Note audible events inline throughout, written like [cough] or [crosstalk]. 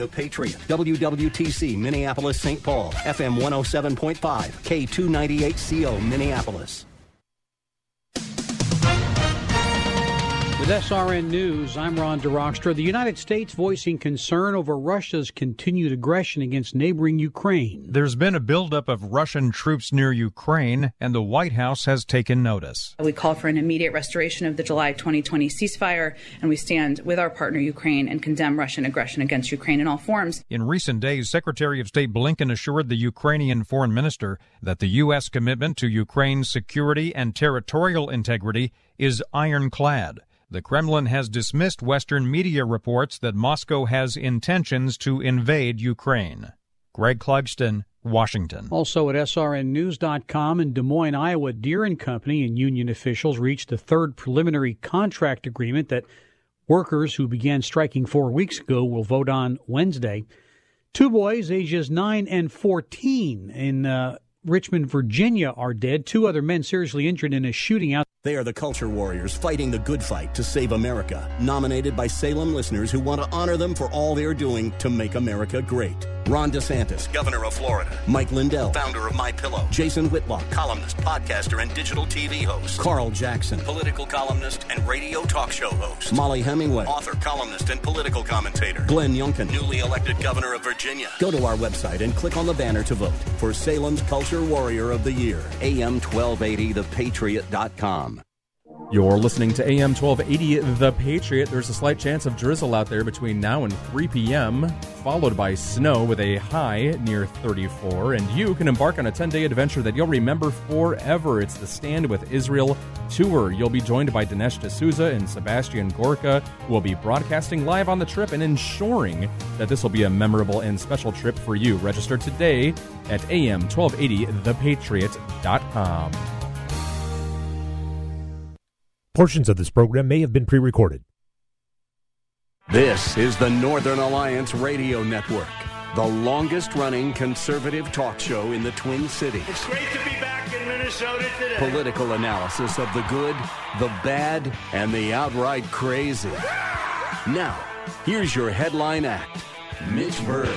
The Patriot, WWTC, Minneapolis, St. Paul, FM 107.5, K298CO, Minneapolis. With SRN News, I'm Ron DeRockstra. The United States voicing concern over Russia's continued aggression against neighboring Ukraine. There's been a buildup of Russian troops near Ukraine, and the White House has taken notice. We call for an immediate restoration of the July 2020 ceasefire, and we stand with our partner Ukraine and condemn Russian aggression against Ukraine in all forms. In recent days, Secretary of State Blinken assured the Ukrainian foreign minister that the U.S. commitment to Ukraine's security and territorial integrity is ironclad. The Kremlin has dismissed Western media reports that Moscow has intentions to invade Ukraine. Greg Clugston, Washington. Also at srnnews.com in Des Moines, Iowa, Deere and Company and union officials reached a third preliminary contract agreement that workers who began striking four weeks ago will vote on Wednesday. Two boys, ages 9 and 14, in uh, Richmond, Virginia, are dead. Two other men seriously injured in a shooting out. They are the culture warriors fighting the good fight to save America. Nominated by Salem listeners who want to honor them for all they're doing to make America great. Ron DeSantis, governor of Florida. Mike Lindell, founder of My Pillow. Jason Whitlock, columnist, podcaster, and digital TV host. Carl Jackson, political columnist and radio talk show host. Mollie Hemingway, author, columnist, and political commentator. Glenn Youngkin, newly elected governor of Virginia. Go to our website and click on the banner to vote for Salem's Culture Warrior of the Year. AM 1280, thepatriot.com. You're listening to AM 1280 The Patriot. There's a slight chance of drizzle out there between now and 3 p.m., followed by snow with a high near 34. And you can embark on a 10 day adventure that you'll remember forever. It's the Stand with Israel tour. You'll be joined by Dinesh D'Souza and Sebastian Gorka, who will be broadcasting live on the trip and ensuring that this will be a memorable and special trip for you. Register today at am1280thepatriot.com. Portions of this program may have been pre recorded. This is the Northern Alliance Radio Network, the longest running conservative talk show in the Twin Cities. It's great to be back in Minnesota today. Political analysis of the good, the bad, and the outright crazy. Now, here's your headline act Mitch Berg.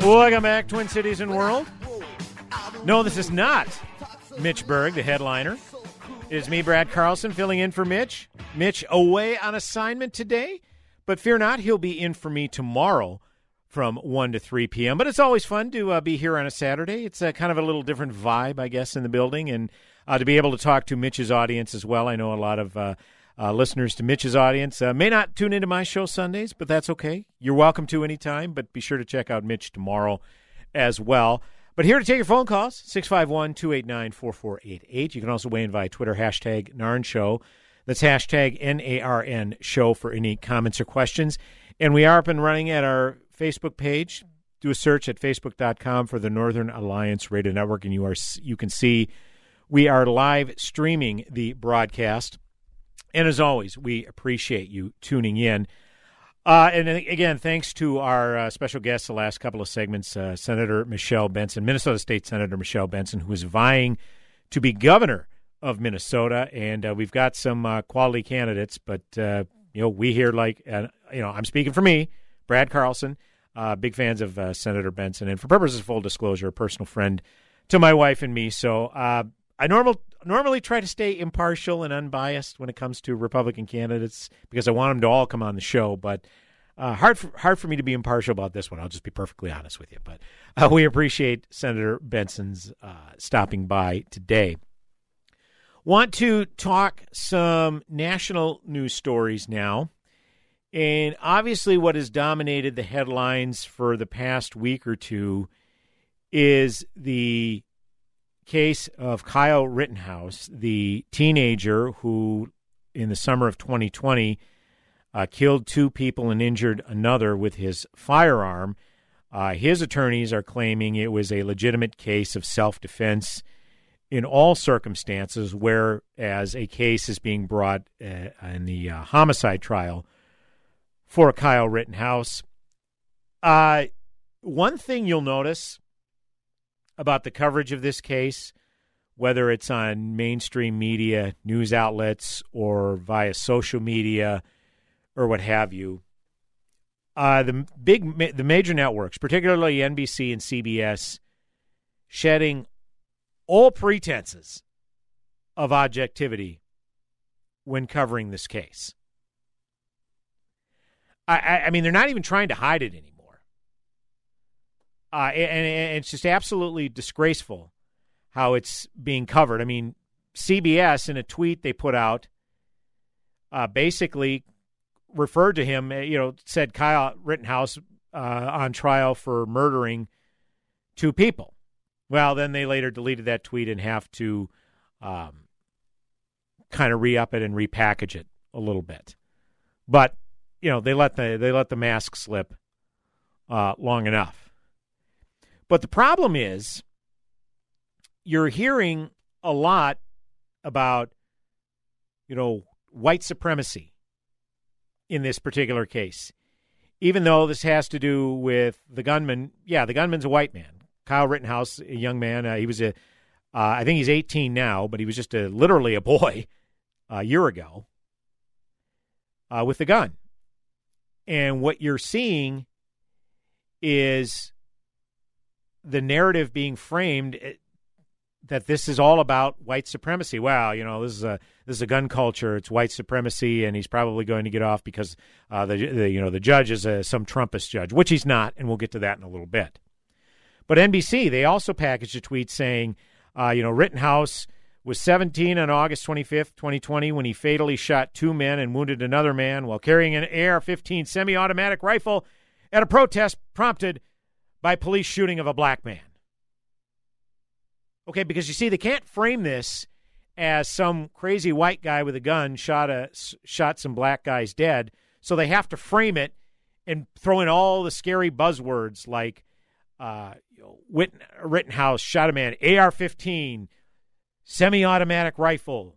Welcome back, Twin Cities and World. No, this is not Mitch Berg, the headliner. It is me, Brad Carlson, filling in for Mitch. Mitch away on assignment today, but fear not, he'll be in for me tomorrow from 1 to 3 p.m. But it's always fun to uh, be here on a Saturday. It's a kind of a little different vibe, I guess, in the building, and uh, to be able to talk to Mitch's audience as well. I know a lot of uh, uh listeners to Mitch's audience uh, may not tune into my show Sundays, but that's okay. You're welcome to anytime, but be sure to check out Mitch tomorrow as well. But here to take your phone calls, 651 289 4488. You can also weigh in via Twitter, hashtag NARN Show. That's hashtag N A R N Show for any comments or questions. And we are up and running at our Facebook page. Do a search at facebook.com for the Northern Alliance Radio Network, and you are you can see we are live streaming the broadcast. And as always, we appreciate you tuning in. Uh, and again, thanks to our uh, special guests the last couple of segments, uh, Senator Michelle Benson, Minnesota State Senator Michelle Benson, who is vying to be governor of Minnesota, and uh, we've got some uh, quality candidates. But uh, you know, we here like you know, I'm speaking for me, Brad Carlson, big fans of Senator Benson, and for purposes of full disclosure, a personal friend to my wife and me. So I normal normally try to stay impartial and unbiased when it comes to Republican candidates because I want them to all come on the show. But uh, hard for, hard for me to be impartial about this one. I'll just be perfectly honest with you. But uh, we appreciate Senator Benson's uh, stopping by today. Want to talk some national news stories now. And obviously, what has dominated the headlines for the past week or two is the case of Kyle Rittenhouse, the teenager who, in the summer of 2020, uh, killed two people and injured another with his firearm. Uh, his attorneys are claiming it was a legitimate case of self defense in all circumstances, whereas a case is being brought uh, in the uh, homicide trial for Kyle Rittenhouse. Uh, one thing you'll notice about the coverage of this case, whether it's on mainstream media, news outlets, or via social media, or what have you, uh, the big, the major networks, particularly NBC and CBS, shedding all pretenses of objectivity when covering this case. I, I, I mean, they're not even trying to hide it anymore. Uh, and, and it's just absolutely disgraceful how it's being covered. I mean, CBS, in a tweet they put out, uh, basically referred to him, you know, said Kyle Rittenhouse uh, on trial for murdering two people. Well, then they later deleted that tweet and have to um, kind of re up it and repackage it a little bit. But you know they let the they let the mask slip uh, long enough. But the problem is, you're hearing a lot about you know white supremacy in this particular case. Even though this has to do with the gunman, yeah, the gunman's a white man. Kyle Rittenhouse, a young man, uh, he was a, uh, I think he's 18 now, but he was just a, literally a boy a year ago uh, with the gun. And what you're seeing is the narrative being framed eh, that this is all about white supremacy. Wow, you know, this is a this is a gun culture. It's white supremacy, and he's probably going to get off because uh, the, the you know the judge is a, some Trumpist judge, which he's not, and we'll get to that in a little bit. But NBC they also packaged a tweet saying, uh, you know, Rittenhouse was 17 on August 25th, 2020, when he fatally shot two men and wounded another man while carrying an AR 15 semi automatic rifle at a protest prompted by police shooting of a black man. Okay, because you see, they can't frame this as some crazy white guy with a gun shot a shot some black guys dead. So they have to frame it and throw in all the scary buzzwords like uh, know, Rittenhouse shot a man, AR-15, semi-automatic rifle,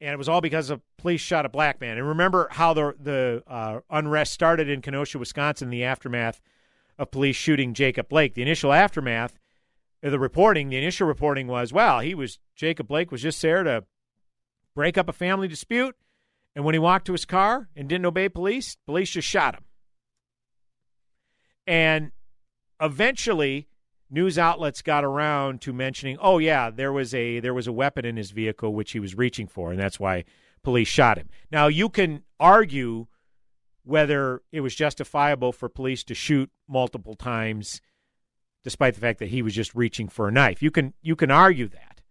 and it was all because a police shot a black man. And remember how the the uh, unrest started in Kenosha, Wisconsin, the aftermath of police shooting Jacob Blake. The initial aftermath, uh, the reporting, the initial reporting was, well, he was Jacob Blake was just there to break up a family dispute, and when he walked to his car and didn't obey police, police just shot him. And eventually news outlets got around to mentioning, "Oh yeah, there was a there was a weapon in his vehicle which he was reaching for, and that's why police shot him." Now you can argue whether it was justifiable for police to shoot multiple times, despite the fact that he was just reaching for a knife. You can you can argue that,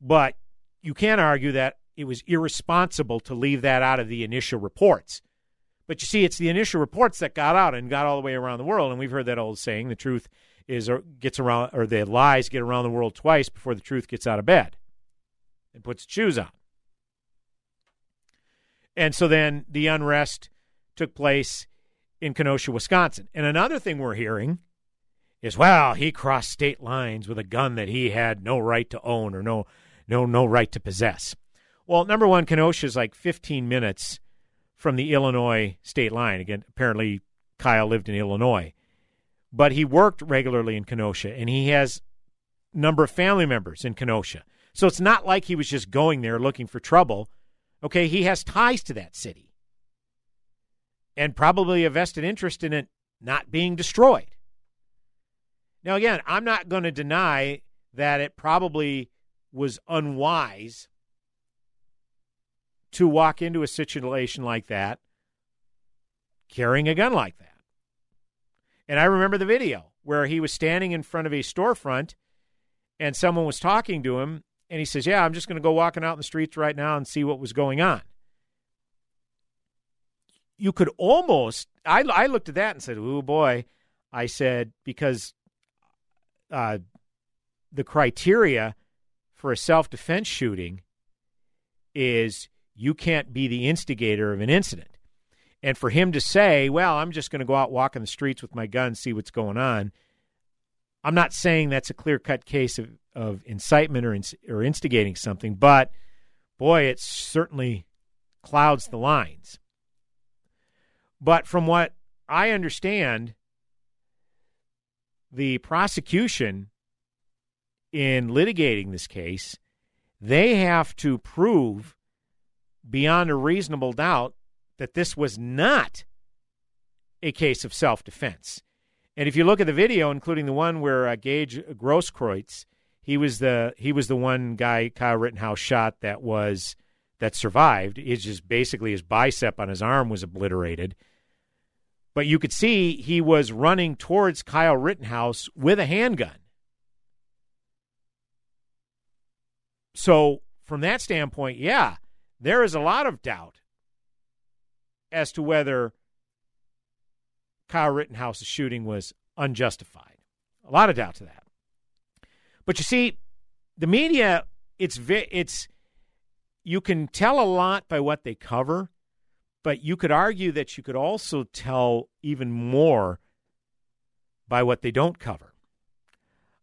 but you can't argue that it was irresponsible to leave that out of the initial reports. But you see, it's the initial reports that got out and got all the way around the world, and we've heard that old saying: "The truth is or gets around or the lies get around the world twice before the truth gets out of bed and puts its shoes on. And so then the unrest took place in Kenosha, Wisconsin. And another thing we're hearing is, well, he crossed state lines with a gun that he had no right to own or no no no right to possess. Well, number one, Kenosha is like 15 minutes from the Illinois state line. Again, apparently Kyle lived in Illinois but he worked regularly in Kenosha, and he has a number of family members in Kenosha. So it's not like he was just going there looking for trouble. Okay, he has ties to that city and probably a vested interest in it not being destroyed. Now, again, I'm not going to deny that it probably was unwise to walk into a situation like that carrying a gun like that. And I remember the video where he was standing in front of a storefront and someone was talking to him. And he says, Yeah, I'm just going to go walking out in the streets right now and see what was going on. You could almost, I, I looked at that and said, Oh boy. I said, because uh, the criteria for a self defense shooting is You can't be the instigator of an incident. And for him to say, well, I'm just going to go out walking the streets with my gun, see what's going on, I'm not saying that's a clear cut case of, of incitement or, or instigating something, but boy, it certainly clouds the lines. But from what I understand, the prosecution in litigating this case, they have to prove beyond a reasonable doubt that this was not a case of self defense. And if you look at the video, including the one where uh, Gage Grosskreutz, he was the he was the one guy Kyle Rittenhouse shot that was that survived. It's just basically his bicep on his arm was obliterated. But you could see he was running towards Kyle Rittenhouse with a handgun. So, from that standpoint, yeah, there is a lot of doubt as to whether Kyle Rittenhouse's shooting was unjustified. A lot of doubt to that. But you see, the media, it's it's you can tell a lot by what they cover, but you could argue that you could also tell even more by what they don't cover.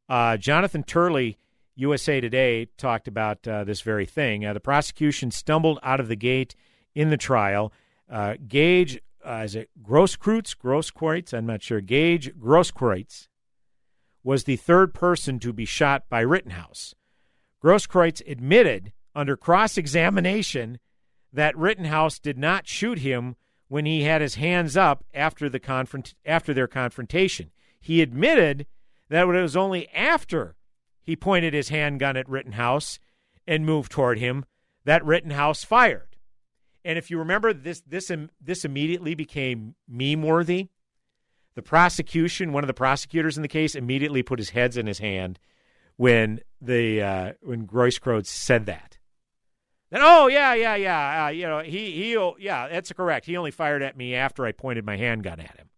Uh, Jonathan Turley, USA Today, talked about uh, this very thing. Uh, the prosecution stumbled out of the gate in the trial uh, Gage, uh, is it Grosskreutz? Grosskreutz? I'm not sure. Gage Grosskreutz was the third person to be shot by Rittenhouse. Grosskreutz admitted under cross examination that Rittenhouse did not shoot him when he had his hands up after the confront- after their confrontation. He admitted that it was only after he pointed his handgun at Rittenhouse and moved toward him that Rittenhouse fired. And if you remember, this this this immediately became meme worthy. The prosecution, one of the prosecutors in the case, immediately put his heads in his hand when the uh, when Grosskreutz said that. Then, oh yeah, yeah, yeah, uh, you know, he he, yeah, that's correct. He only fired at me after I pointed my handgun at him.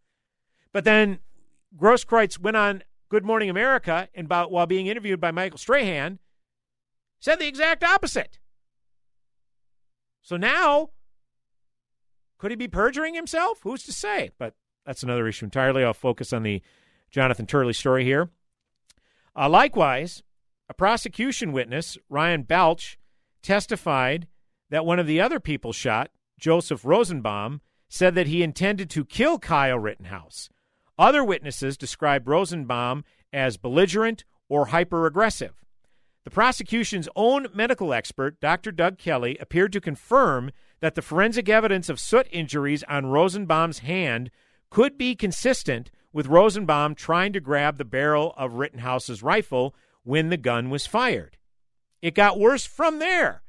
But then Grosskreutz went on Good Morning America and while being interviewed by Michael Strahan, said the exact opposite. So now could he be perjuring himself? Who's to say? But that's another issue entirely. I'll focus on the Jonathan Turley story here. Uh, likewise, a prosecution witness, Ryan Balch, testified that one of the other people shot, Joseph Rosenbaum, said that he intended to kill Kyle Rittenhouse. Other witnesses described Rosenbaum as belligerent or hyper aggressive. The prosecution's own medical expert, Dr. Doug Kelly, appeared to confirm that the forensic evidence of soot injuries on Rosenbaum's hand could be consistent with Rosenbaum trying to grab the barrel of Rittenhouse's rifle when the gun was fired. It got worse from there,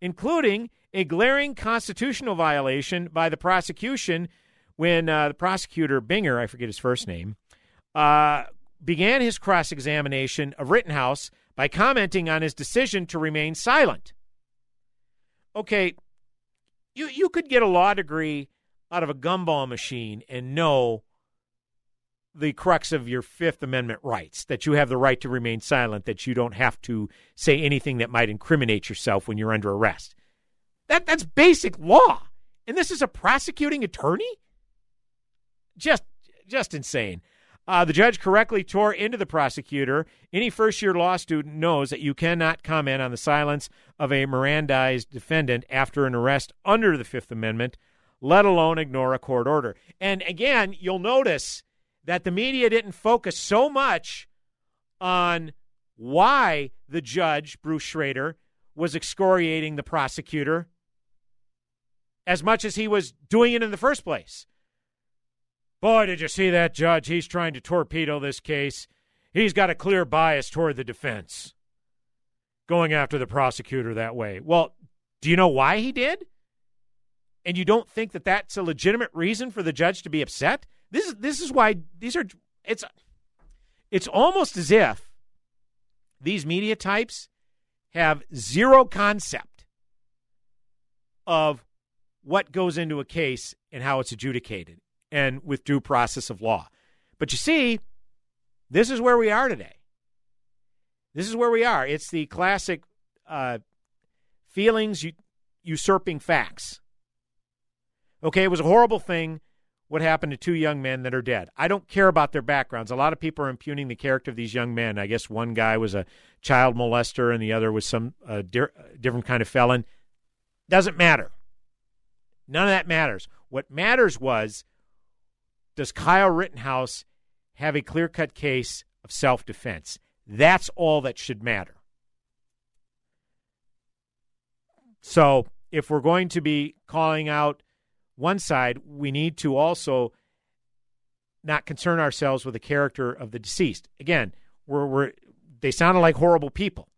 including a glaring constitutional violation by the prosecution when uh, the prosecutor Binger, I forget his first name, uh, began his cross examination of Rittenhouse by commenting on his decision to remain silent. Okay, you you could get a law degree out of a gumball machine and know the crux of your Fifth Amendment rights that you have the right to remain silent, that you don't have to say anything that might incriminate yourself when you're under arrest. That that's basic law. And this is a prosecuting attorney? Just just insane. Uh, the judge correctly tore into the prosecutor. Any first year law student knows that you cannot comment on the silence of a Mirandized defendant after an arrest under the Fifth Amendment, let alone ignore a court order. And again, you'll notice that the media didn't focus so much on why the judge, Bruce Schroeder, was excoriating the prosecutor as much as he was doing it in the first place. Boy, did you see that judge? He's trying to torpedo this case. He's got a clear bias toward the defense, going after the prosecutor that way. Well, do you know why he did? And you don't think that that's a legitimate reason for the judge to be upset? This is this is why these are it's it's almost as if these media types have zero concept of what goes into a case and how it's adjudicated and with due process of law. But you see, this is where we are today. This is where we are. It's the classic uh, feelings usurping facts. Okay, it was a horrible thing what happened to two young men that are dead. I don't care about their backgrounds. A lot of people are impugning the character of these young men. I guess one guy was a child molester and the other was some uh, di- different kind of felon. Doesn't matter. None of that matters. What matters was does Kyle Rittenhouse have a clear cut case of self defense? That's all that should matter. So if we're going to be calling out one side, we need to also not concern ourselves with the character of the deceased. Again, we're, we're they sounded like horrible people,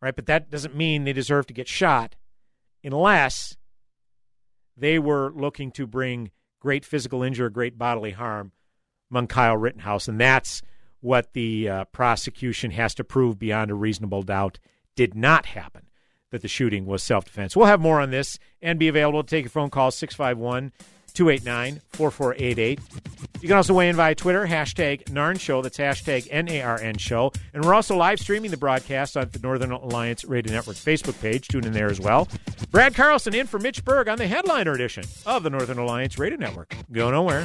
right? But that doesn't mean they deserve to get shot unless they were looking to bring great physical injury or great bodily harm among Kyle Rittenhouse. And that's what the uh, prosecution has to prove beyond a reasonable doubt did not happen, that the shooting was self defense. We'll have more on this and be available to take your phone call 651 289 4488. You can also weigh in via Twitter, hashtag NARN Show. That's hashtag N A R N Show. And we're also live streaming the broadcast on the Northern Alliance Radio Network Facebook page. Tune in there as well. Brad Carlson in for Mitch Berg on the headliner edition of the Northern Alliance Radio Network. Go nowhere.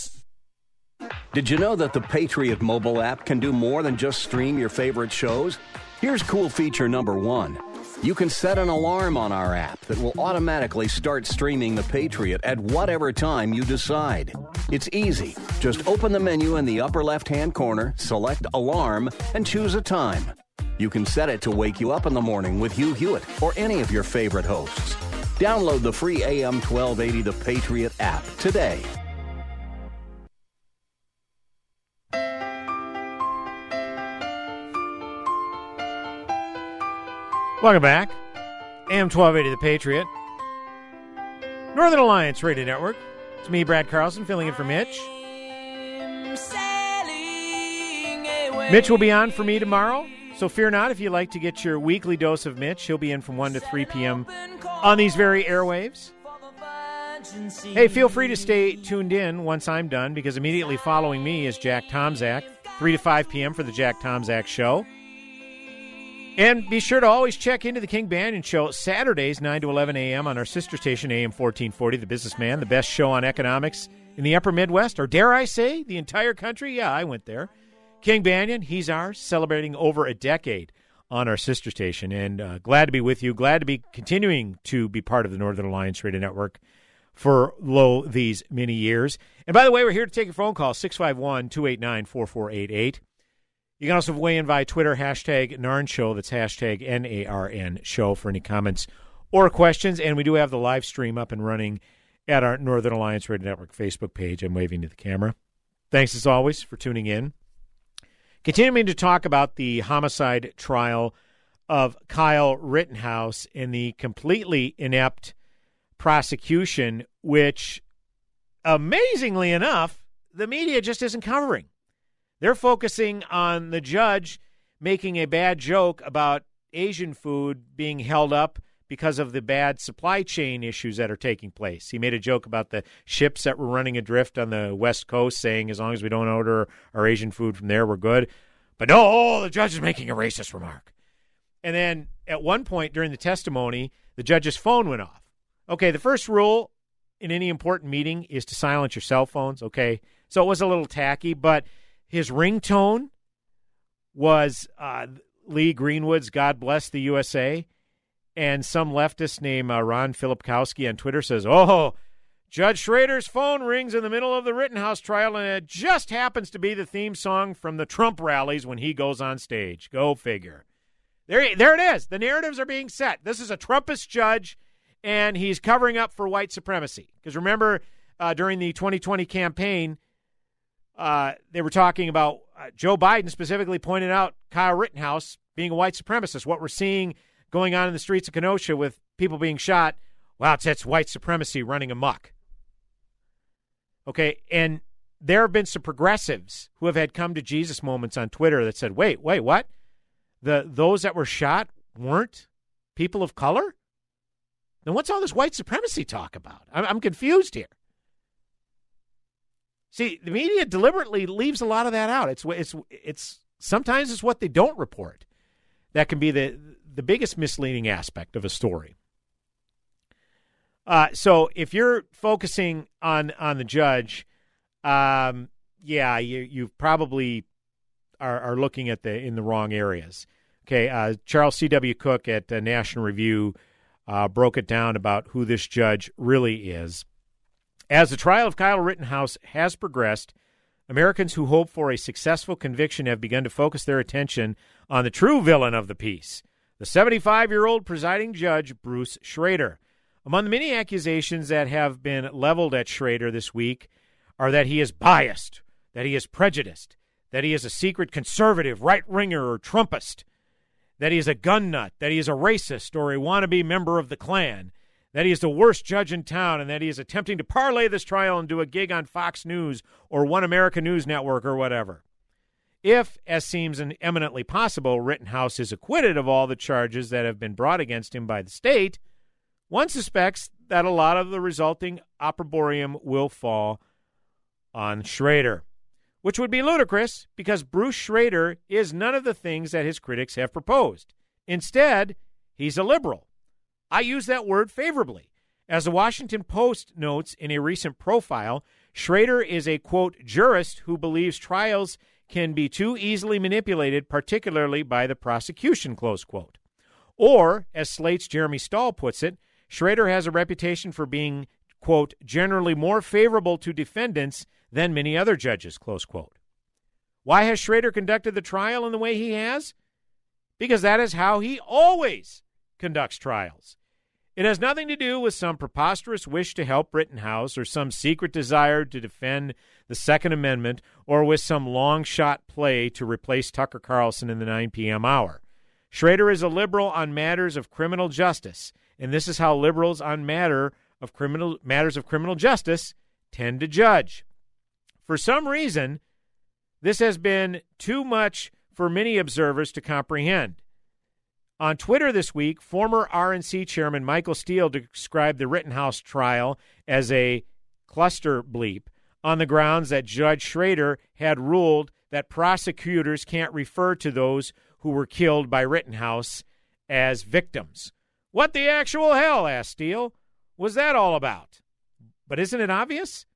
Did you know that the Patriot mobile app can do more than just stream your favorite shows? Here's cool feature number one. You can set an alarm on our app that will automatically start streaming The Patriot at whatever time you decide. It's easy. Just open the menu in the upper left hand corner, select Alarm, and choose a time. You can set it to wake you up in the morning with Hugh Hewitt or any of your favorite hosts. Download the free AM 1280 The Patriot app today. Welcome back. AM 1280 The Patriot. Northern Alliance Radio Network. It's me, Brad Carlson, filling in for Mitch. Mitch will be on for me tomorrow, So fear not if you'd like to get your weekly dose of Mitch. He'll be in from 1 to 3 p.m. on these very airwaves. Hey, feel free to stay tuned in once I'm done because immediately following me is Jack Tomczak, 3 to 5 p.m. for the Jack Tomczak Show. And be sure to always check into the King Banaian Show Saturdays, 9 to 11 a.m. on our sister station, AM 1440, The Businessman, the best show on economics in the upper Midwest, or dare I say, the entire country. Yeah, I went there. King Banaian, he's ours, celebrating over a decade on our sister station. And uh, glad to be with you. Glad to be continuing to be part of the Northern Alliance Radio Network for low these many years. And by the way, we're here to take your phone call, 651 289 4488. You can also weigh in via Twitter, hashtag NARN Show. That's hashtag N A R N Show for any comments or questions. And we do have the live stream up and running at our Northern Alliance Radio Network Facebook page. I'm waving to the camera. Thanks as always for tuning in. Continuing to talk about the homicide trial of Kyle Rittenhouse and the completely inept prosecution, which amazingly enough, the media just isn't covering. They're focusing on the judge making a bad joke about Asian food being held up because of the bad supply chain issues that are taking place. He made a joke about the ships that were running adrift on the West Coast, saying as long as we don't order our Asian food from there, we're good. But no, oh, the judge is making a racist remark. And then at one point during the testimony, the judge's phone went off. Okay, the first rule in any important meeting is to silence your cell phones. Okay, so it was a little tacky, but his ringtone was uh, Lee Greenwood's God Bless the USA. And some leftist named uh, Ron Filipkowski on Twitter says, Oh, Judge Schrader's phone rings in the middle of the Rittenhouse trial, and it just happens to be the theme song from the Trump rallies when he goes on stage. Go figure. There, there it is. The narratives are being set. This is a Trumpist judge, and he's covering up for white supremacy. Because remember, uh, during the 2020 campaign, uh, they were talking about uh, Joe Biden specifically pointed out Kyle Rittenhouse being a white supremacist. What we're seeing going on in the streets of Kenosha with people being shot, wow, it's, it's white supremacy running amok. Okay, and there have been some progressives who have had come to Jesus moments on Twitter that said, "Wait, wait, what? The those that were shot weren't people of color? Then what's all this white supremacy talk about? I'm, I'm confused here." See, the media deliberately leaves a lot of that out. It's it's it's sometimes it's what they don't report that can be the the biggest misleading aspect of a story. Uh, so if you're focusing on on the judge, um, yeah, you you probably are, are looking at the in the wrong areas. Okay, uh, Charles C. W. Cooke at uh, National Review uh, broke it down about who this judge really is. As the trial of Kyle Rittenhouse has progressed, Americans who hope for a successful conviction have begun to focus their attention on the true villain of the piece, the 75 year old presiding judge, Bruce Schrader. Among the many accusations that have been leveled at Schrader this week are that he is biased, that he is prejudiced, that he is a secret conservative, right winger, or Trumpist, that he is a gun nut, that he is a racist or a wannabe member of the Klan, that he is the worst judge in town and that he is attempting to parlay this trial do a gig on Fox News or One America News Network or whatever. If, as seems eminently possible, Rittenhouse is acquitted of all the charges that have been brought against him by the state, one suspects that a lot of the resulting opprobrium will fall on Schrader, which would be ludicrous because Bruce Schrader is none of the things that his critics have proposed. Instead, he's a liberal I use that word favorably. As the Washington Post notes in a recent profile, Schrader is a quote jurist who believes trials can be too easily manipulated, particularly by the prosecution, close quote. Or, as Slate's Jeremy Stahl puts it, Schrader has a reputation for being, quote, generally more favorable to defendants than many other judges, close quote. Why has Schrader conducted the trial in the way he has? Because that is how he always conducts trials. It has nothing to do with some preposterous wish to help Rittenhouse or some secret desire to defend the Second Amendment or with some long shot play to replace Tucker Carlson in the 9 p.m. hour. Schrader is a liberal on matters of criminal justice, and this is how liberals on matter of criminal matters of criminal justice tend to judge. For some reason, this has been too much for many observers to comprehend. On Twitter this week, former RNC chairman Michael Steele described the Rittenhouse trial as a cluster bleep on the grounds that Judge Schrader had ruled that prosecutors can't refer to those who were killed by Rittenhouse as victims. What the actual hell, asked Steele, was that all about? But isn't it obvious?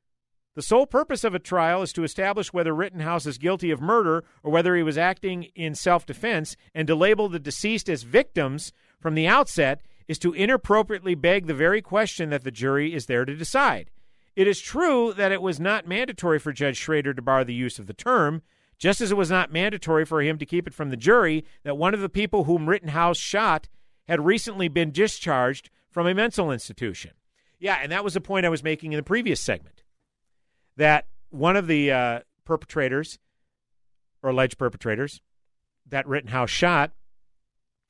The sole purpose of a trial is to establish whether Rittenhouse is guilty of murder or whether he was acting in self defense, and to label the deceased as victims from the outset is to inappropriately beg the very question that the jury is there to decide. It is true that it was not mandatory for Judge Schrader to bar the use of the term, just as it was not mandatory for him to keep it from the jury that one of the people whom Rittenhouse shot had recently been discharged from a mental institution. Yeah, and that was the point I was making in the previous segment that one of the uh, perpetrators or alleged perpetrators that Rittenhouse shot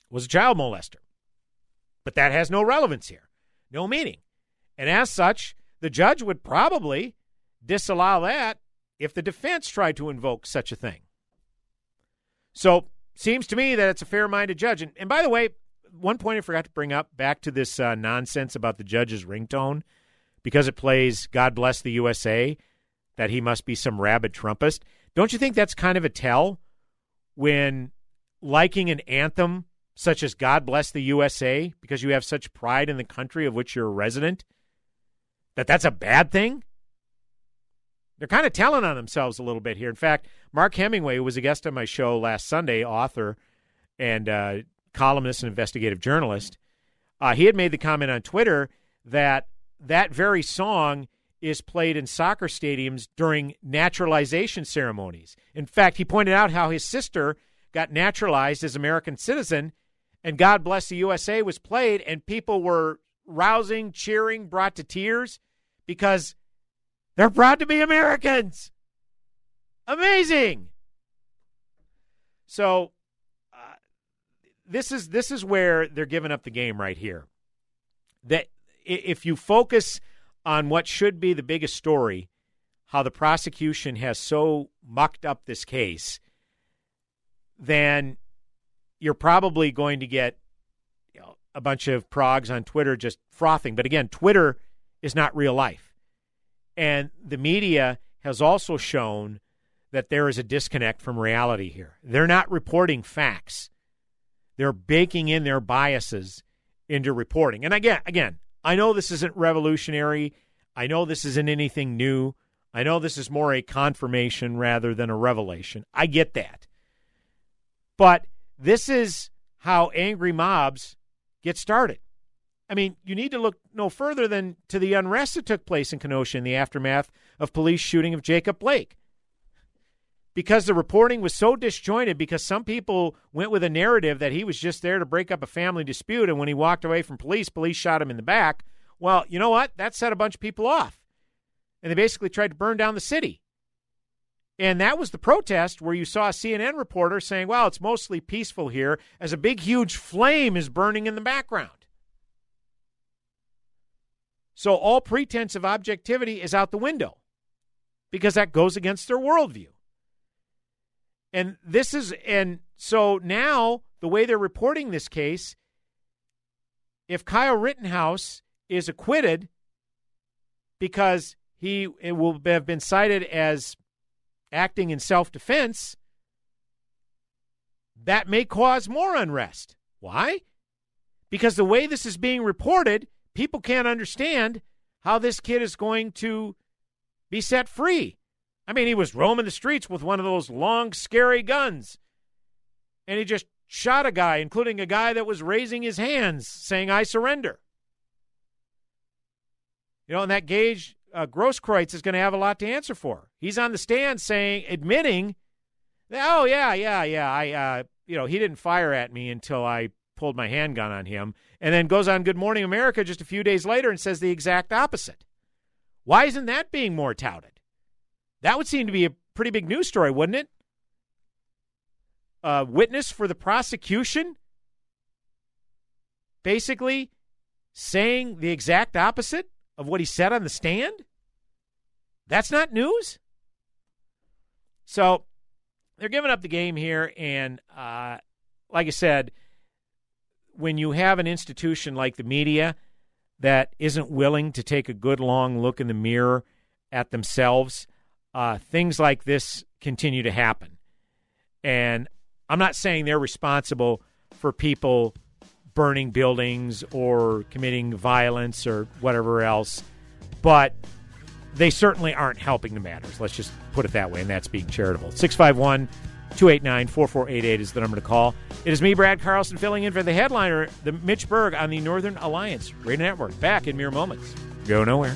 was a child molester. But that has no relevance here, no meaning. And as such, the judge would probably disallow that if the defense tried to invoke such a thing. So, seems to me that it's a fair minded judge. And, and, by the way, one point I forgot to bring up back to this uh, nonsense about the judge's ringtone because it plays God Bless the USA that he must be some rabid Trumpist. Don't you think that's kind of a tell when liking an anthem such as God Bless the USA because you have such pride in the country of which you're a resident that that's a bad thing? They're kind of telling on themselves a little bit here. In fact, Mark Hemingway, who was a guest on my show last Sunday, author and uh, columnist and investigative journalist, uh, he had made the comment on Twitter that that very song is played in soccer stadiums during naturalization ceremonies. In fact, he pointed out how his sister got naturalized as American citizen and God Bless the USA was played and people were rousing, cheering, brought to tears because they're proud to be Americans. Amazing. So uh, this is this is where they're giving up the game right here. That if you focus on what should be the biggest story how the prosecution has so mucked up this case, then you're probably going to get you know, a bunch of progs on Twitter just frothing. But again, Twitter is not real life. And the media has also shown that there is a disconnect from reality here. They're not reporting facts. They're baking in their biases into reporting. And again, again, I know this isn't revolutionary. I know this isn't anything new. I know this is more a confirmation rather than a revelation. I get that. But this is how angry mobs get started. I mean, you need to look no further than to the unrest that took place in Kenosha in the aftermath of police shooting of Jacob Blake. Because the reporting was so disjointed, because some people went with a narrative that he was just there to break up a family dispute, and when he walked away from police, police shot him in the back. Well, you know what? That set a bunch of people off. And they basically tried to burn down the city. And that was the protest where you saw a CNN reporter saying, well, it's mostly peaceful here as a big, huge flame is burning in the background. So all pretense of objectivity is out the window because that goes against their worldview. And this is, and so now the way they're reporting this case, if Kyle Rittenhouse is acquitted because he will have been cited as acting in self defense, that may cause more unrest. Why? Because the way this is being reported, people can't understand how this kid is going to be set free. I mean, he was roaming the streets with one of those long, scary guns, and he just shot a guy, including a guy that was raising his hands saying, I surrender. You know, and that Gage uh, Grosskreutz is going to have a lot to answer for. He's on the stand saying, admitting, oh yeah, yeah, yeah, I, uh, you know, he didn't fire at me until I pulled my handgun on him, and then goes on Good Morning America just a few days later and says the exact opposite. Why isn't that being more touted? That would seem to be a pretty big news story, wouldn't it? A witness for the prosecution basically saying the exact opposite of what he said on the stand? That's not news? So they're giving up the game here, and uh, like I said, when you have an institution like the media that isn't willing to take a good long look in the mirror at themselves, uh, things like this continue to happen. And I'm not saying they're responsible for people burning buildings or committing violence or whatever else, but they certainly aren't helping the matters. Let's just put it that way, and that's being charitable. 651 289 4488 is the number to call. It is me, Brad Carlson, filling in for the headliner, the Mitch Berg on the Northern Alliance Radio Network. Back in mere moments. Go nowhere.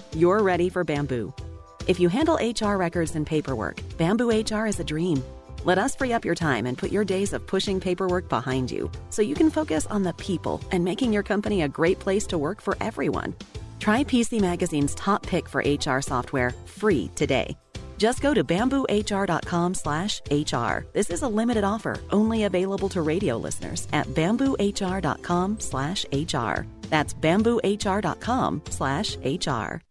you're ready for Bamboo. If you handle HR records and paperwork, Bamboo HR is a dream. Let us free up your time and put your days of pushing paperwork behind you so you can focus on the people and making your company a great place to work for everyone. Try PC Magazine's top pick for HR software free today. Just go to bamboohr.com slash HR. This is a limited offer, only available to radio listeners at bamboohr.com slash HR. That's bamboohr.com slash HR.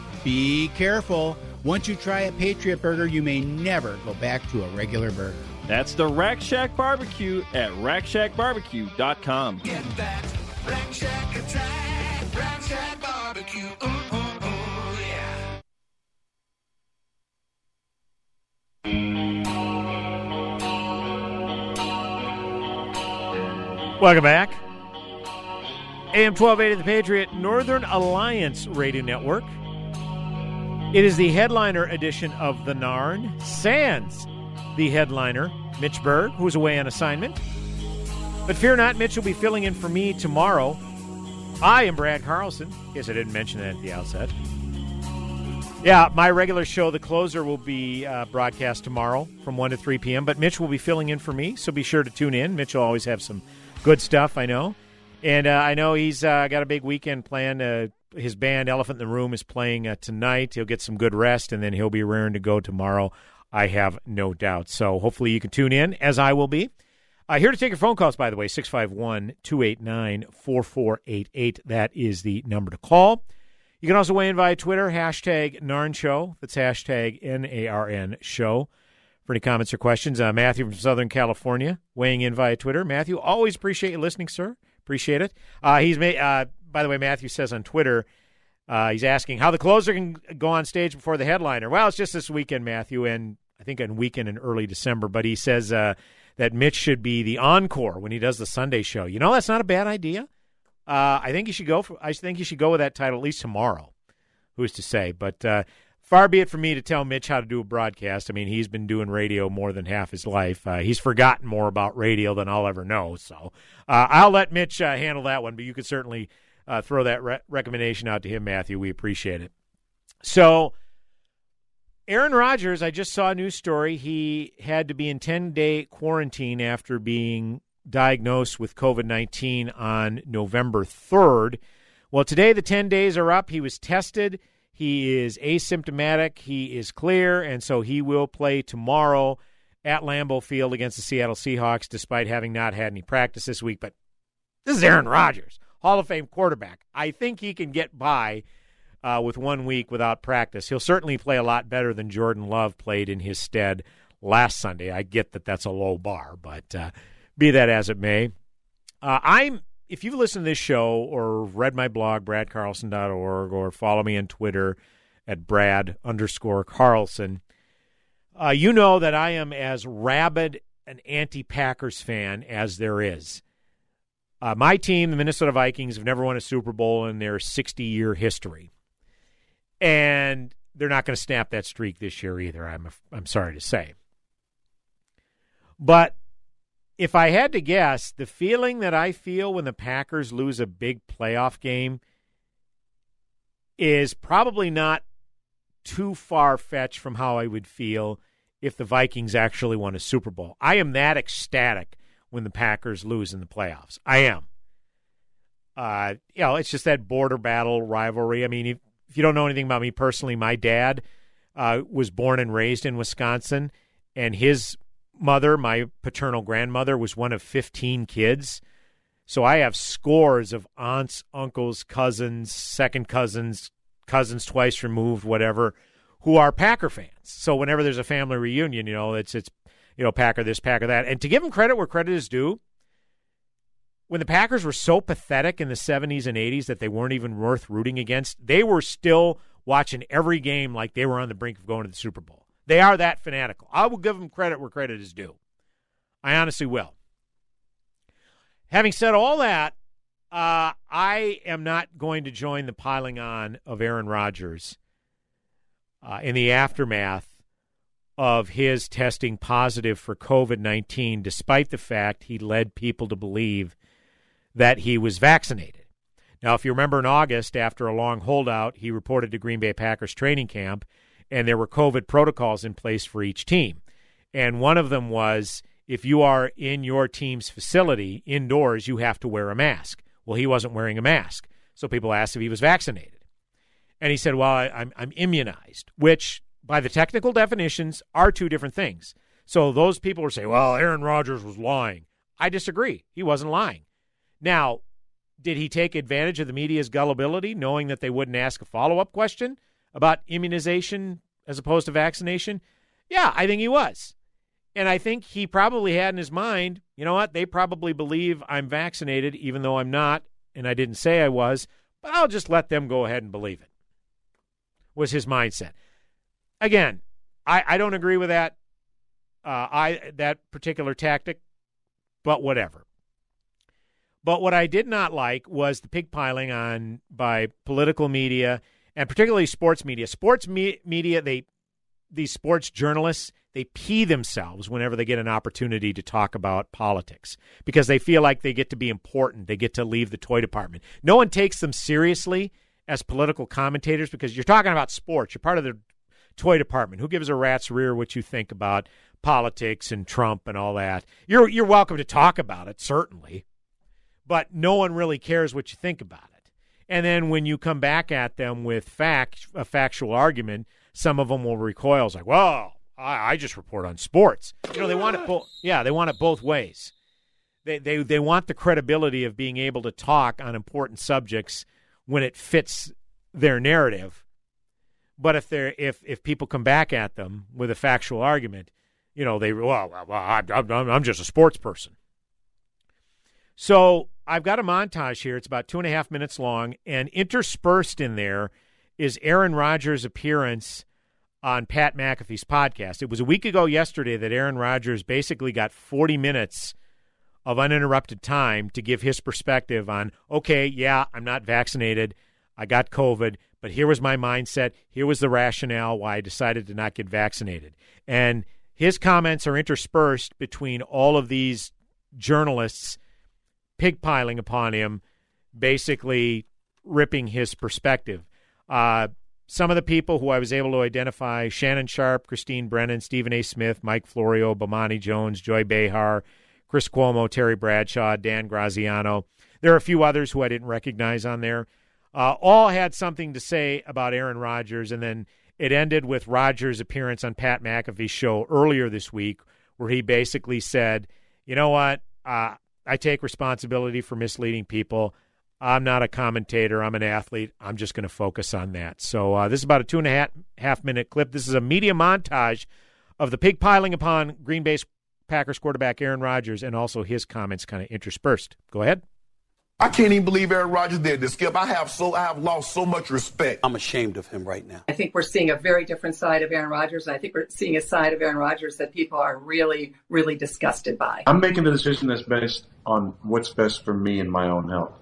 Be careful. Once you try a Patriot Burger, you may never go back to a regular burger. That's the Rack Shack Barbecue at rackshackbarbecue.com. Get that Rack Shack attack, Rack Shack barbecue. Ooh, ooh, ooh, yeah. Welcome back. AM 1280 The Patriot, Northern Alliance Radio Network. It is the headliner edition of the Narn. Sans, the headliner, Mitch Berg, who's away on assignment. But fear not, Mitch will be filling in for me tomorrow. I am Brad Carlson. Guess I didn't mention that at the outset. Yeah, my regular show, The Closer, will be uh, broadcast tomorrow from 1 to 3 p.m., but Mitch will be filling in for me, so be sure to tune in. Mitch will always have some good stuff, I know. And uh, I know he's uh, got a big weekend planned. Uh, his band, Elephant in the Room, is playing uh, tonight. He'll get some good rest, and then he'll be raring to go tomorrow. I have no doubt. So hopefully you can tune in, as I will be. Uh, here to take your phone calls, by the way, 651 289 4488. That is the number to call. You can also weigh in via Twitter, hashtag Narn Show. That's hashtag N A R N Show. For any comments or questions, uh, Matthew from Southern California weighing in via Twitter. Matthew, always appreciate you listening, sir. Appreciate it. Uh, he's made. By the way, Matthew says on Twitter Uh, he's asking how the closer can go on stage before the headliner. Well, it's just this weekend, Matthew, and I think on weekend in early December. But he says uh, that Mitch should be the encore when he does the Sunday show. You know, that's not a bad idea. Uh, I think you should go for. I think you should go with that title at least tomorrow. Who's to say? But uh, far be it from me to tell Mitch how to do a broadcast. I mean, he's been doing radio more than half his life. Uh, he's forgotten more about radio than I'll ever know. So uh, I'll let Mitch uh, handle that one. But you could certainly uh, throw that re- recommendation out to him, Matthew. We appreciate it. So. Aaron Rodgers, I just saw a news story. He had to be in 10 day quarantine after being diagnosed with COVID 19 on November 3rd. Well, today the 10 days are up. He was tested. He is asymptomatic. He is clear. And so he will play tomorrow at Lambeau Field against the Seattle Seahawks, despite having not had any practice this week. But this is Aaron Rodgers, Hall of Fame quarterback. I think he can get by uh, with one week without practice. He'll certainly play a lot better than Jordan Love played in his stead last Sunday. I get that that's a low bar, but uh, be that as it may, uh, I'm. If you've listened to this show or read my blog, bradcarlson.org, or follow me on Twitter at Brad underscore Carlson, uh, you know that I am as rabid an anti Packers fan as there is. Uh, my team, the Minnesota Vikings, have never won a Super Bowl in their 60 year history and they're not going to snap that streak this year either. I'm I'm sorry to say, but if I had to guess, the feeling that I feel when the Packers lose a big playoff game is probably not too far fetched from how I would feel if the Vikings actually won a Super Bowl. I am that ecstatic when the Packers lose in the playoffs. I am. Uh, you know, it's just that border battle rivalry. I mean, if, if you don't know anything about me personally, my dad uh, was born and raised in Wisconsin, and his mother, my paternal grandmother, was one of 15 kids. So I have scores of aunts, uncles, cousins, second cousins, cousins twice removed, whatever, who are Packer fans. So whenever there's a family reunion, you know, it's it's you know Packer this, Packer that, and to give them credit where credit is due, when the Packers were so pathetic in the 70s and 80s that they weren't even worth rooting against, they were still watching every game like they were on the brink of going to the Super Bowl. They are that fanatical. I will give them credit where credit is due. I honestly will. Having said all that, uh, I am not going to join the piling on of Aaron Rodgers uh, in the aftermath of his testing positive for COVID 19, despite the fact he led people to believe that he was vaccinated. Now, if you remember in August, after a long holdout, he reported to Green Bay Packers training camp, and there were COVID protocols in place for each team. And one of them was if you are in your team's facility indoors, you have to wear a mask. Well, he wasn't wearing a mask. So people asked if he was vaccinated. And he said, Well, I, am I'm, I'm immunized, which by the technical definitions are two different things. So those people are saying, Well, Aaron Rodgers was lying. I disagree. He wasn't lying. Now, did he take advantage of the media's gullibility, knowing that they wouldn't ask a follow up question about immunization as opposed to vaccination? Yeah, I think he was. And I think he probably had in his mind, you know what? They probably believe I'm vaccinated, even though I'm not, and I didn't say I was, but I'll just let them go ahead and believe it. Was his mindset. Again, I, I don't agree with that. Uh, I that particular tactic, but whatever. But what I did not like was the pigpiling on by political media and particularly sports media. Sports me- media, they these sports journalists, they pee themselves whenever they get an opportunity to talk about politics because they feel like they get to be important. They get to leave the toy department. No one takes them seriously as political commentators because you're talking about sports. You're part of the toy department. Who gives a rat's rear what you think about politics and Trump and all that? You're you're welcome to talk about it, certainly but no one really cares what you think about it. And then when you come back at them with fact, a factual argument, some of them will recoil. It's like, well, I, I just report on sports. You know, they want it both. Yeah, they want it both ways. They, they they want the credibility of being able to talk on important subjects when it fits their narrative. But if they're if if people come back at them with a factual argument, you know, they well, well I'm, I'm, I'm just a sports person. So I've got a montage here. It's about two and a half minutes long, and interspersed in there is Aaron Rodgers' appearance on Pat McAfee's podcast. It was a week ago yesterday that Aaron Rodgers basically got 40 minutes of uninterrupted time to give his perspective on, okay, yeah, I'm not vaccinated. I got COVID, but here was my mindset. Here was the rationale why I decided to not get vaccinated. And his comments are interspersed between all of these journalists pigpiling upon him, basically ripping his perspective. Uh, some of the people who I was able to identify Shannon Sharpe, Christine Brennan, Stephen A. Smith, Mike Florio, Bomani Jones, Joy Behar, Chris Cuomo, Terry Bradshaw, Dan Graziano. There are a few others who I didn't recognize on there. Uh, all had something to say about Aaron Rodgers, and then it ended with Rodgers' appearance on Pat McAfee's show earlier this week, where he basically said, "You know what? Uh, I take responsibility for misleading people. I'm not a commentator. I'm an athlete. I'm just going to focus on that." So uh, this is about a two and a half, half minute clip. This is a media montage of the pig piling upon Green Bay Packers quarterback Aaron Rodgers, and also his comments kind of interspersed. Go ahead. I can't even believe Aaron Rodgers did this, Skip. I have so I have lost so much respect. I'm ashamed of him right now. I think we're seeing a very different side of Aaron Rodgers, and I think we're seeing a side of Aaron Rodgers that people are really, really disgusted by. I'm making the decision that's based on what's best for me and my own health.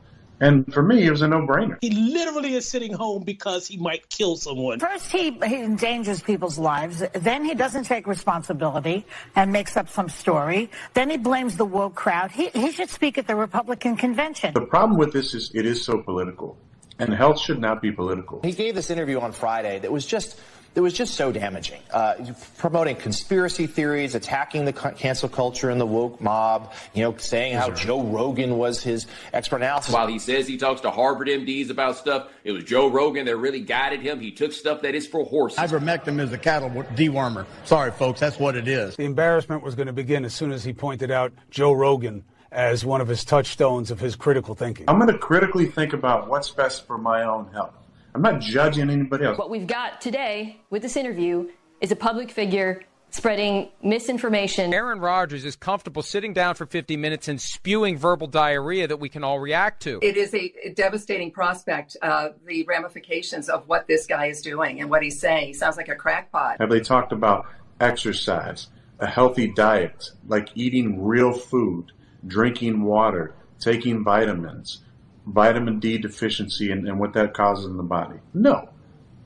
And for me, it was a no-brainer. He literally is sitting home because he might kill someone. First, he, he endangers people's lives. Then he doesn't take responsibility and makes up some story. Then he blames the woke crowd. He, he should speak at the Republican convention. The problem with this is it is so political, and health should not be political. He gave this interview on Friday that was just that was just so damaging. Uh, promoting conspiracy theories, attacking the cancel culture and the woke mob, you know, saying how Joe Rogan was his expert analysis. While he says he talks to Harvard MDs about stuff, it was Joe Rogan that really guided him. He took stuff that is for horses. Ivermectin is a cattle dewormer. Sorry, folks, that's what it is. The embarrassment was going to begin as soon as he pointed out Joe Rogan as one of his touchstones of his critical thinking. I'm going to critically think about what's best for my own health. I'm not judging anybody else. What we've got today with this interview is a public figure spreading misinformation. Aaron Rodgers is comfortable sitting down for 50 minutes and spewing verbal diarrhea that we can all react to. It is a devastating prospect, uh, the ramifications of what this guy is doing and what he's saying. He sounds like a crackpot. Have they talked about exercise, a healthy diet, like eating real food, drinking water, taking vitamins? Vitamin D deficiency and, and what that causes in the body. No,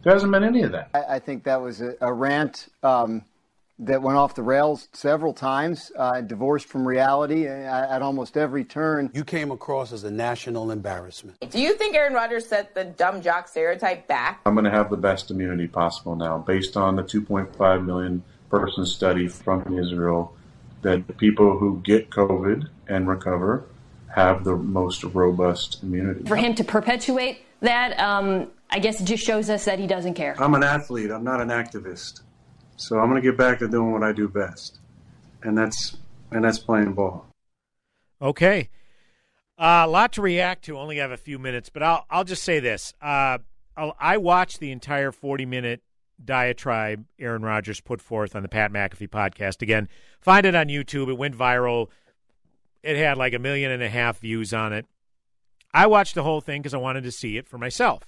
there hasn't been any of that. I, I think that was a, a rant um, that went off the rails several times, uh, divorced from reality at, at, almost every turn. You came across as a national embarrassment. Do you think Aaron Rodgers set the dumb jock stereotype back? I'm going to have the best immunity possible now, based on the 2.5 million person study from Israel, that the people who get COVID and recover have the most robust immunity. For him to perpetuate that, um, I guess it just shows us that he doesn't care. I'm an athlete. I'm not an activist. So I'm going to get back to doing what I do best, and that's and that's playing ball. Okay, uh, a lot to react to. Only have a few minutes, but I'll I'll just say this. Uh, i watched the entire 40 minute diatribe Aaron Rodgers put forth on the Pat McAfee podcast. Again, find it on YouTube. It went viral it had like a million and a half views on it. I watched the whole thing because I wanted to see it for myself.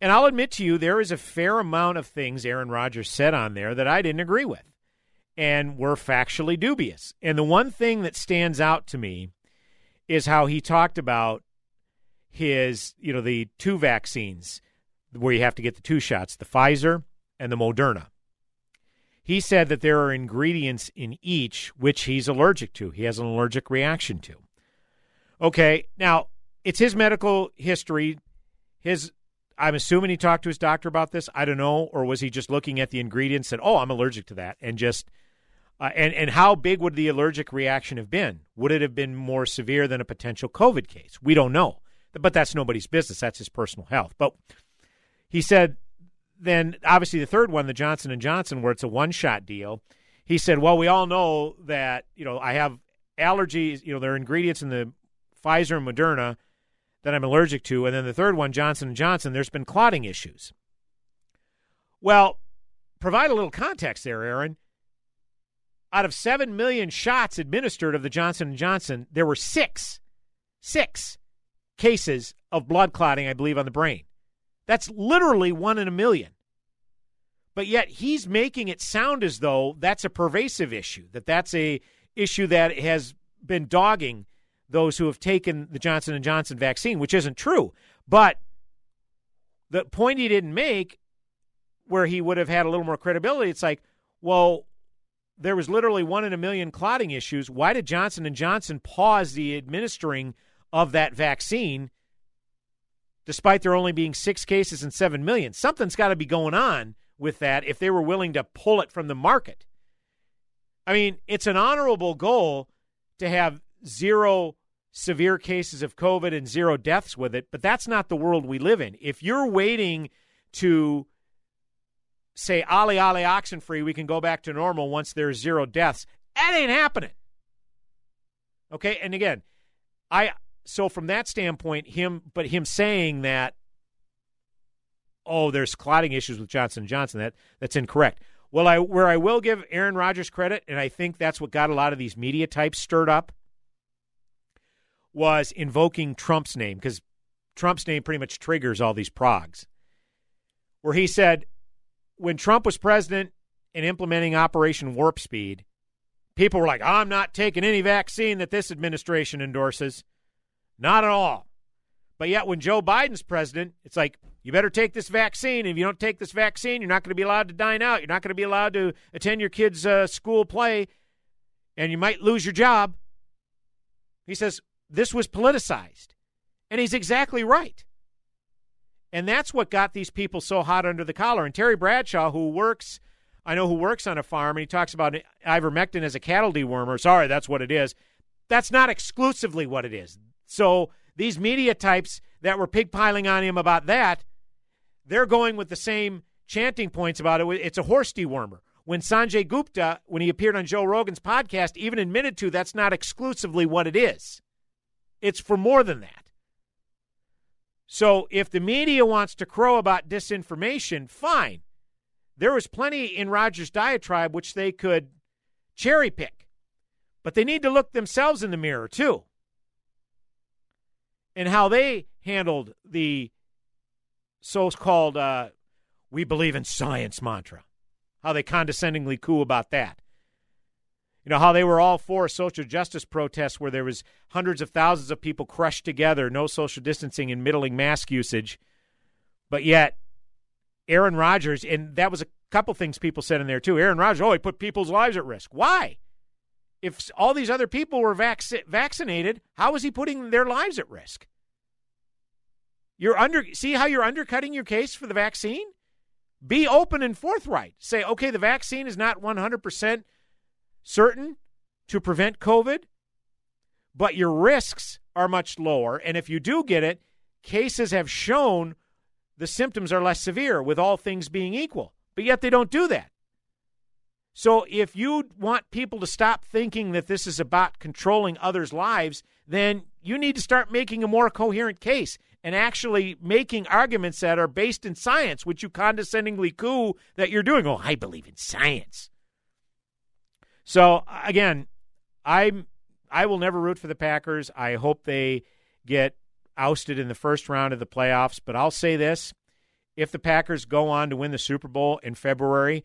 And I'll admit to you, there is a fair amount of things Aaron Rodgers said on there that I didn't agree with and were factually dubious. And the one thing that stands out to me is how he talked about his, you know, the two vaccines where you have to get the two shots, the Pfizer and the Moderna. He said that there are ingredients in each which he's allergic to. He has an allergic reaction to. Okay, now it's his medical history. His I'm assuming he talked to his doctor about this. I don't know, or was he just looking at the ingredients and said, oh, I'm allergic to that, and just uh, and and how big would the allergic reaction have been? Would it have been more severe than a potential COVID case? We don't know, but that's nobody's business. That's his personal health. But he said then obviously the third one, the Johnson and Johnson, where it's a one shot deal, he said, "Well, we all know that you know I have allergies. You know, there are ingredients in the Pfizer and Moderna that I'm allergic to, and then the third one, Johnson and Johnson, there's been clotting issues." Well, provide a little context there, Aaron. Out of seven million shots administered of the Johnson and Johnson, there were six, six cases of blood clotting, I believe, on the brain. That's literally one in a million. But yet he's making it sound as though that's a pervasive issue, that that's a issue that has been dogging those who have taken the Johnson and Johnson vaccine, which isn't true. But the point he didn't make where he would have had a little more credibility, it's like, well, there was literally one in a million clotting issues. Why did Johnson and Johnson pause the administering of that vaccine despite there only being 6 cases and 7 million? Something's got to be going on with that if they were willing to pull it from the market. I mean, it's an honorable goal to have zero severe cases of COVID and zero deaths with it, but that's not the world we live in. If you're waiting to say, Ali, Ali, oxen free, we can go back to normal once there's zero deaths, that ain't happening. Okay, and again, I so from that standpoint, him but him saying that oh, there's clotting issues with Johnson Johnson. That that's incorrect. Well, I where I will give Aaron Rodgers credit, and I think that's what got a lot of these media types stirred up, was invoking Trump's name because Trump's name pretty much triggers all these progs. Where he said, when Trump was president and implementing Operation Warp Speed, people were like, I'm not taking any vaccine that this administration endorses. Not at all. But yet, when Joe Biden's president, it's like, you better take this vaccine. If you don't take this vaccine, you're not going to be allowed to dine out. You're not going to be allowed to attend your kids' uh, school play, and you might lose your job. He says this was politicized. And he's exactly right. And that's what got these people so hot under the collar. And Terry Bradshaw, who works, I know who works on a farm, and he talks about ivermectin as a cattle dewormer. Sorry, that's what it is. That's not exclusively what it is. So these media types that were pigpiling on him about that they're going with the same chanting points about it. It's a horse dewormer. When Sanjay Gupta, when he appeared on Joe Rogan's podcast, even admitted to that's not exclusively what it is. It's for more than that. So if the media wants to crow about disinformation, fine. There was plenty in Rodgers' diatribe which they could cherry pick. But they need to look themselves in the mirror, too. And how they handled the so called uh, we believe in science mantra. How they condescendingly coo about that. You know, how they were all for social justice protests where there was hundreds of thousands of people crushed together, no social distancing and middling mask usage. But yet, Aaron Rodgers, and that was a couple things people said in there too. Aaron Rodgers, oh, he put people's lives at risk. Why? If all these other people were vac- vaccinated, how is he putting their lives at risk? You're under see how you're undercutting your case for the vaccine? Be open and forthright. Say, okay, the vaccine is not 100% certain to prevent COVID, but your risks are much lower. And if you do get it, cases have shown the symptoms are less severe with all things being equal. But yet they don't do that. So if you want people to stop thinking that this is about controlling others' lives, then you need to start making a more coherent case and actually making arguments that are based in science, which you condescendingly coo that you're doing. Oh, I believe in science. So again, I'm I will never root for the Packers. I hope they get ousted in the first round of the playoffs. But I'll say this: if the Packers go on to win the Super Bowl in February,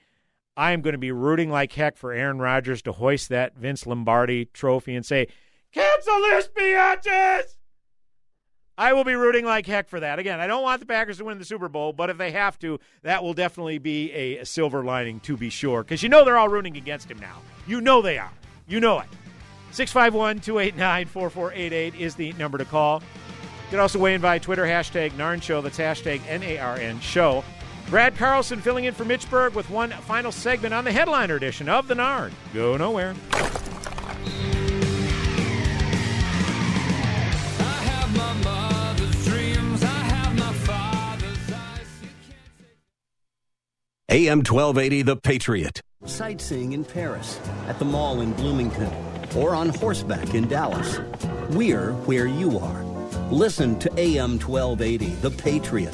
I am going to be rooting like heck for Aaron Rodgers to hoist that Vince Lombardi trophy and say, "Cancel this, biatches!" I will be rooting like heck for that. Again, I don't want the Packers to win the Super Bowl, but if they have to, that will definitely be a, silver lining to be sure. Because you know they're all rooting against him now. You know they are. You know it. 651 289 4488 is the number to call. You can also weigh in via Twitter, hashtag NARN Show. That's hashtag N A R N Show. Brad Carlson filling in for Mitch Berg with one final segment on the headliner edition of the NARN. Go nowhere. AM 1280, The Patriot. Sightseeing in Paris, at the mall in Bloomington, or on horseback in Dallas. We're where you are. Listen to AM 1280, The Patriot,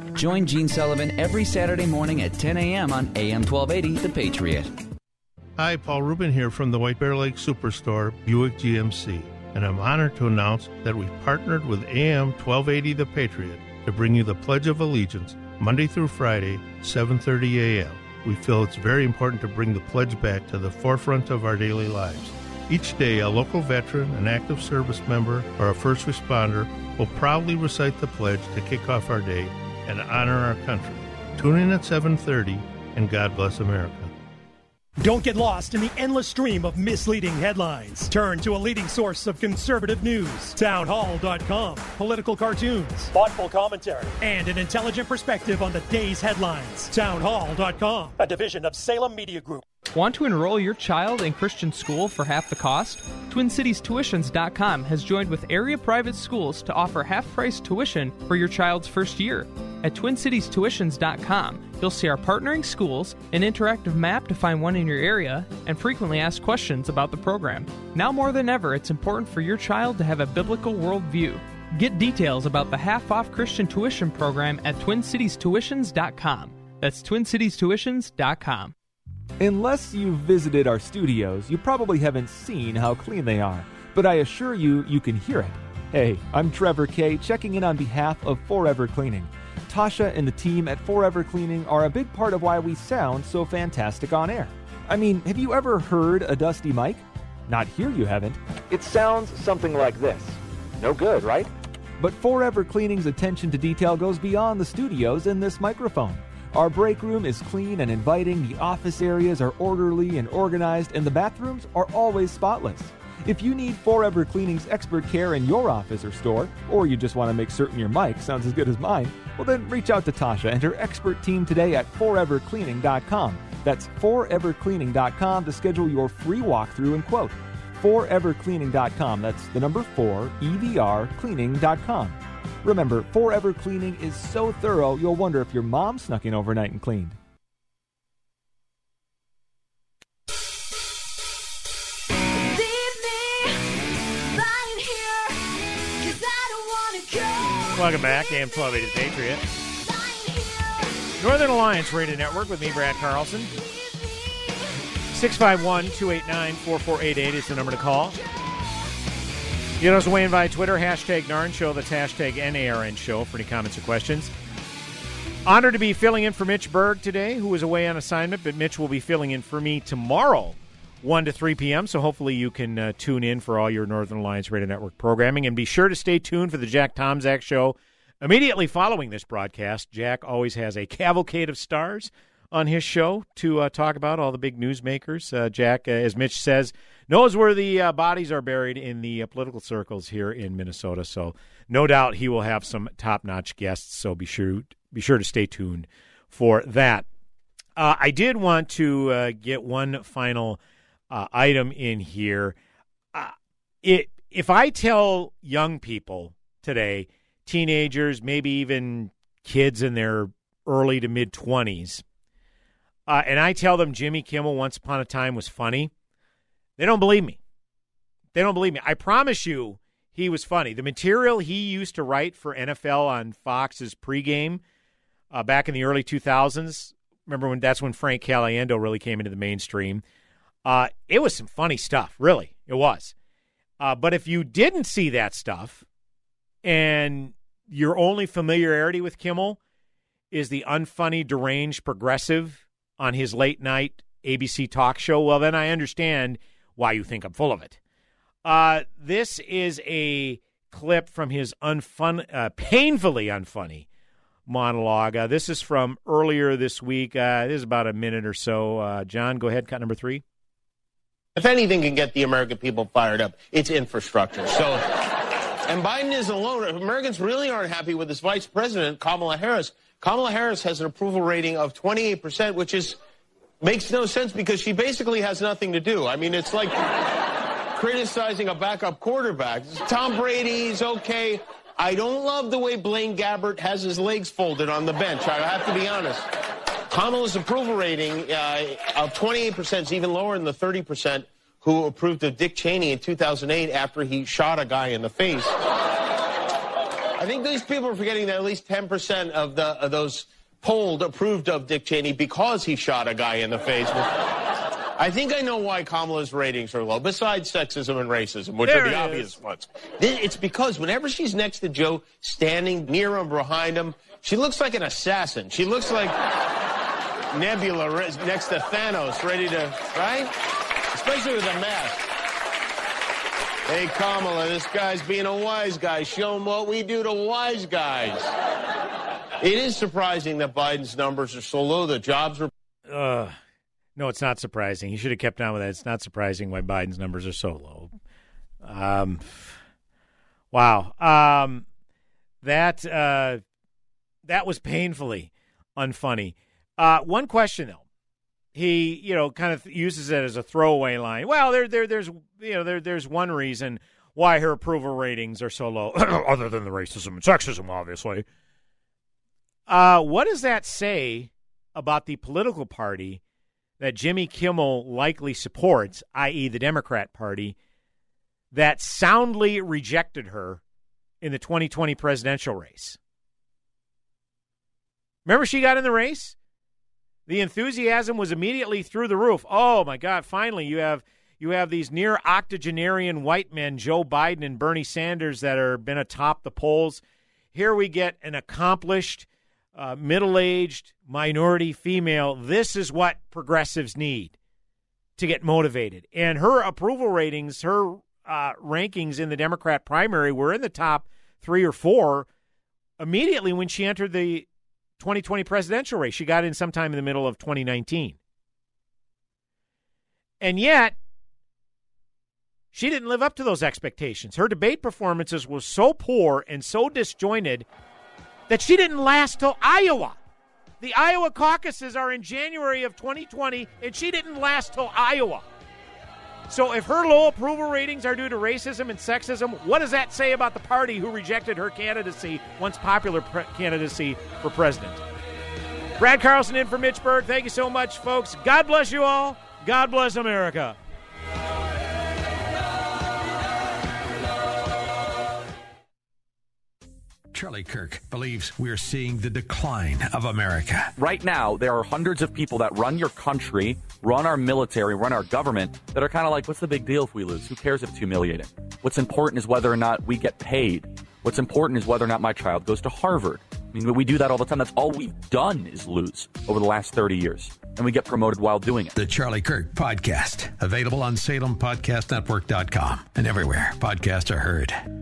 Join Gene Sullivan every Saturday morning at 10 a.m. on AM 1280 The Patriot. Hi, Paul Rubin here from the White Bear Lake Superstore, Buick GMC and I'm honored to announce that we've partnered with AM 1280 The Patriot to bring you the Pledge of Allegiance Monday through Friday, 7:30 a.m. We feel it's very important to bring the pledge back to the forefront of our daily lives. Each day, a local veteran, an active service member, or a first responder will proudly recite the pledge to kick off our day and honor our country. Tune in at 7:30 and God bless America. Don't get lost in the endless stream of misleading headlines. Turn to a leading source of conservative news. Townhall.com. Political cartoons, thoughtful commentary, and an intelligent perspective on the day's headlines. Townhall.com, a division of Salem Media Group. Want to enroll your child in Christian school for half the cost? TwinCitiesTuitions.com has joined with area private schools to offer half price tuition for your child's first year. At TwinCitiesTuitions.com, you'll see our partnering schools, an interactive map to find one in your area, and frequently asked questions about the program. Now more than ever, it's important for your child to have a biblical worldview. Get details about the half off Christian tuition program at TwinCitiesTuitions.com. That's TwinCitiesTuitions.com. Unless you've visited our studios, you probably haven't seen how clean they are, but I assure you, you can hear it. Hey, I'm Trevor Kay, checking in on behalf of Forever Cleaning. Tasha and the team at Forever Cleaning are a big part of why we sound so fantastic on air. I mean, have you ever heard a dusty mic? Not here, you haven't. It sounds something like this. No good, right? But Forever Cleaning's attention to detail goes beyond the studios and this microphone. Our break room is clean and inviting, the office areas are orderly and organized, and the bathrooms are always spotless. If you need Forever Cleaning's expert care in your office or store, or you just want to make certain your mic sounds as good as mine, well then reach out to Tasha and her expert team today at forevercleaning.com. That's forevercleaning.com to schedule your free walkthrough and quote. Forevercleaning.com. That's the number 4 EVR cleaning.com. Remember, Forever Cleaning is so thorough you'll wonder if your mom snuck in overnight and cleaned. Welcome back, AM 1280 The Patriot. Northern Alliance Radio Network with me, Brad Carlson. 651 289 4488 is the number to call. You know, us weigh in via Twitter, hashtag NARN Show. That's hashtag NARN Show for any comments or questions. Honored to be filling in for Mitch Berg today, who is away on assignment, but Mitch will be filling in for me tomorrow, 1 to 3 p.m. So hopefully you can uh, tune in for all your Northern Alliance Radio Network programming. And be sure to stay tuned for the Jack Tomczak Show. Immediately following this broadcast, Jack always has a cavalcade of stars on his show to uh, talk about all the big newsmakers. Uh, Jack, uh, as Mitch says, knows where the uh, bodies are buried in the uh, political circles here in Minnesota. So no doubt he will have some top-notch guests. So be sure be sure to stay tuned for that. Uh, I did want to get one final item in here. it if I tell young people today, teenagers, maybe even kids in their early to mid twenties uh, and I tell them Jimmy Kimmel Once Upon a Time was funny, they don't believe me. They don't believe me. I promise you, he was funny. The material he used to write for NFL on Fox's pregame uh, back in the early 2000s. Remember when that's when Frank Caliendo really came into the mainstream. Uh, it was some funny stuff, really. It was. Uh, but if you didn't see that stuff, and your only familiarity with Kimmel is the unfunny, deranged, progressive on his late night ABC talk show, well, then I understand why you think I'm full of it. Uh, this is a clip from his unfun, uh, painfully unfunny monologue. Uh, this is from earlier this week. Uh, this is about a minute or so. Uh, John, go ahead, cut number three. If anything can get the American people fired up, it's infrastructure. So, and Biden is alone. Americans really aren't happy with his vice president, Kamala Harris, Kamala Harris has an approval rating of 28%, which is makes no sense because she basically has nothing to do. I mean, it's like criticizing a backup quarterback. Tom Brady's okay. I don't love the way Blaine Gabbert has his legs folded on the bench. I have to be honest. Kamala's approval rating uh, of 28% is even lower than the 30% who approved of Dick Cheney in 2008 after he shot a guy in the face. I think these people are forgetting that at least 10% of, the, of those polled approved of Dick Cheney because he shot a guy in the face. I think I know why Kamala's ratings are low, besides sexism and racism, which There are the obvious is. ones. It's because whenever she's next to Joe, standing near him, behind him, she looks like an assassin. She looks like Nebula next to Thanos, ready to, right? Especially with a mask. Hey, Kamala, this guy's being a wise guy. Show him what we do to wise guys. It is surprising that Biden's numbers are so low. The jobs are. Uh, no, it's not surprising. He should have kept on with that. It's not surprising why Biden's numbers are so low. Um, wow. Um, that uh, that was painfully unfunny. Uh, one question though, he you know kind of uses it as a throwaway line. Well, there there there's you know there there's one reason why her approval ratings are so low, [coughs] other than the racism and sexism, obviously. Uh, what does that say about the political party that Jimmy Kimmel likely supports, i.e., the Democrat Party, that soundly rejected her in the 2020 presidential race? Remember, she got in the race? The enthusiasm was immediately through the roof. Oh my God! Finally, you have you have these near octogenarian white men, Joe Biden and Bernie Sanders, that are been atop the polls. Here we get an accomplished, uh, middle-aged minority female. This is what progressives need to get motivated. And her approval ratings, her uh, rankings in the Democrat primary were in the top three or four immediately when she entered the 2020 presidential race. She got in sometime in the middle of 2019. And yet, she didn't live up to those expectations. Her debate performances were so poor and so disjointed that she didn't last till Iowa. The Iowa caucuses are in January of 2020, and she didn't last till Iowa. So, if her low approval ratings are due to racism and sexism, what does that say about the party who rejected her candidacy, once popular pre- candidacy for president? Brad Carlson in for Mitch Berg. Thank you so much, folks. God bless you all. God bless America. Charlie Kirk believes we're seeing the decline of America. Right now, there are hundreds of people that run your country, run our military, run our government that are kind of like, what's the big deal if we lose? Who cares if it's humiliating? What's important is whether or not we get paid. What's important is whether or not my child goes to Harvard. I mean, we do that all the time. That's all we've done is lose over the last 30 years. And we get promoted while doing it. The Charlie Kirk Podcast, available on SalemPodcastNetwork.com and everywhere podcasts are heard.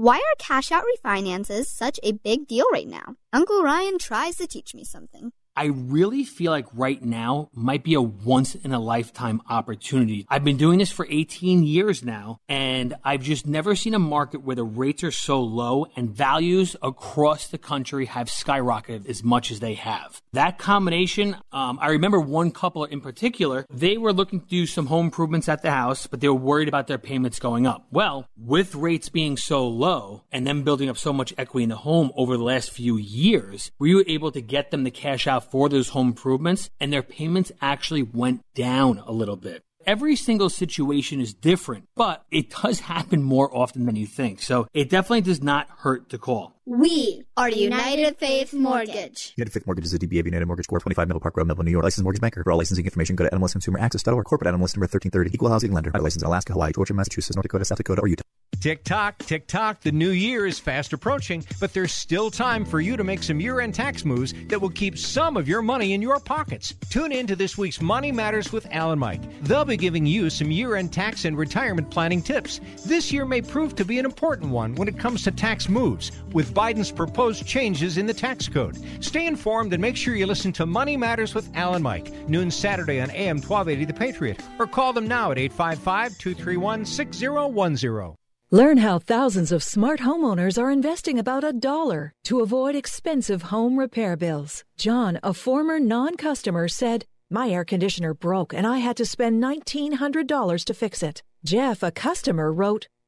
Why are cash out refinances such a big deal right now? Uncle Ryan tries to teach me something. I really feel like right now might be a once in a lifetime opportunity. I've been doing this for 18 years now, and I've just never seen a market where the rates are so low and values across the country have skyrocketed as much as they have. That combination, um, I remember one couple in particular, they were looking to do some home improvements at the house, but they were worried about their payments going up. Well, with rates being so low and them building up so much equity in the home over the last few years, we were able to get them the cash out for those home improvements, and their payments actually went down a little bit. Every single situation is different, but it does [laughs] happen more often than you think. So it definitely does not hurt to call. We are United Faith Mortgage. United Faith Mortgage is a DBA of United Mortgage Corp. 25 Middle Park Road, Melville, New York. Licensed mortgage banker. For all licensing information, go to nmlsconsumeraccess.org. Corporate NMLS number 1330. Equal housing lender. License in Alaska, Hawaii, Georgia, Massachusetts, North Dakota, South Dakota, or Utah. Tick tock, tick tock, the new year is fast approaching, but there's still time for you to make some year end tax moves that will keep some of your money in your pockets. Tune in to this week's Money Matters with Alan Mike. They'll be giving you some year end tax and retirement planning tips. This year may prove to be an important one when it comes to tax moves, with Biden's proposed changes in the tax code. Stay informed and make sure you listen to Money Matters with Alan Mike, noon Saturday on AM 1280 The Patriot, or call them now at 855 231 6010. Learn how thousands of smart homeowners are investing about a dollar to avoid expensive home repair bills. John, a former non customer, said, My air conditioner broke and I had to spend $1,900 to fix it. Jeff, a customer, wrote,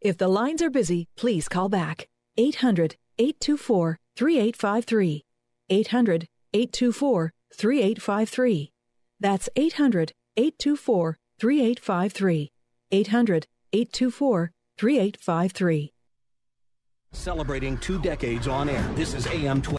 If the lines are busy, please call back. 800 824 3853. 800 824 3853. That's 800 824 3853. 800 824 3853. Celebrating two decades on air. This is AM 12.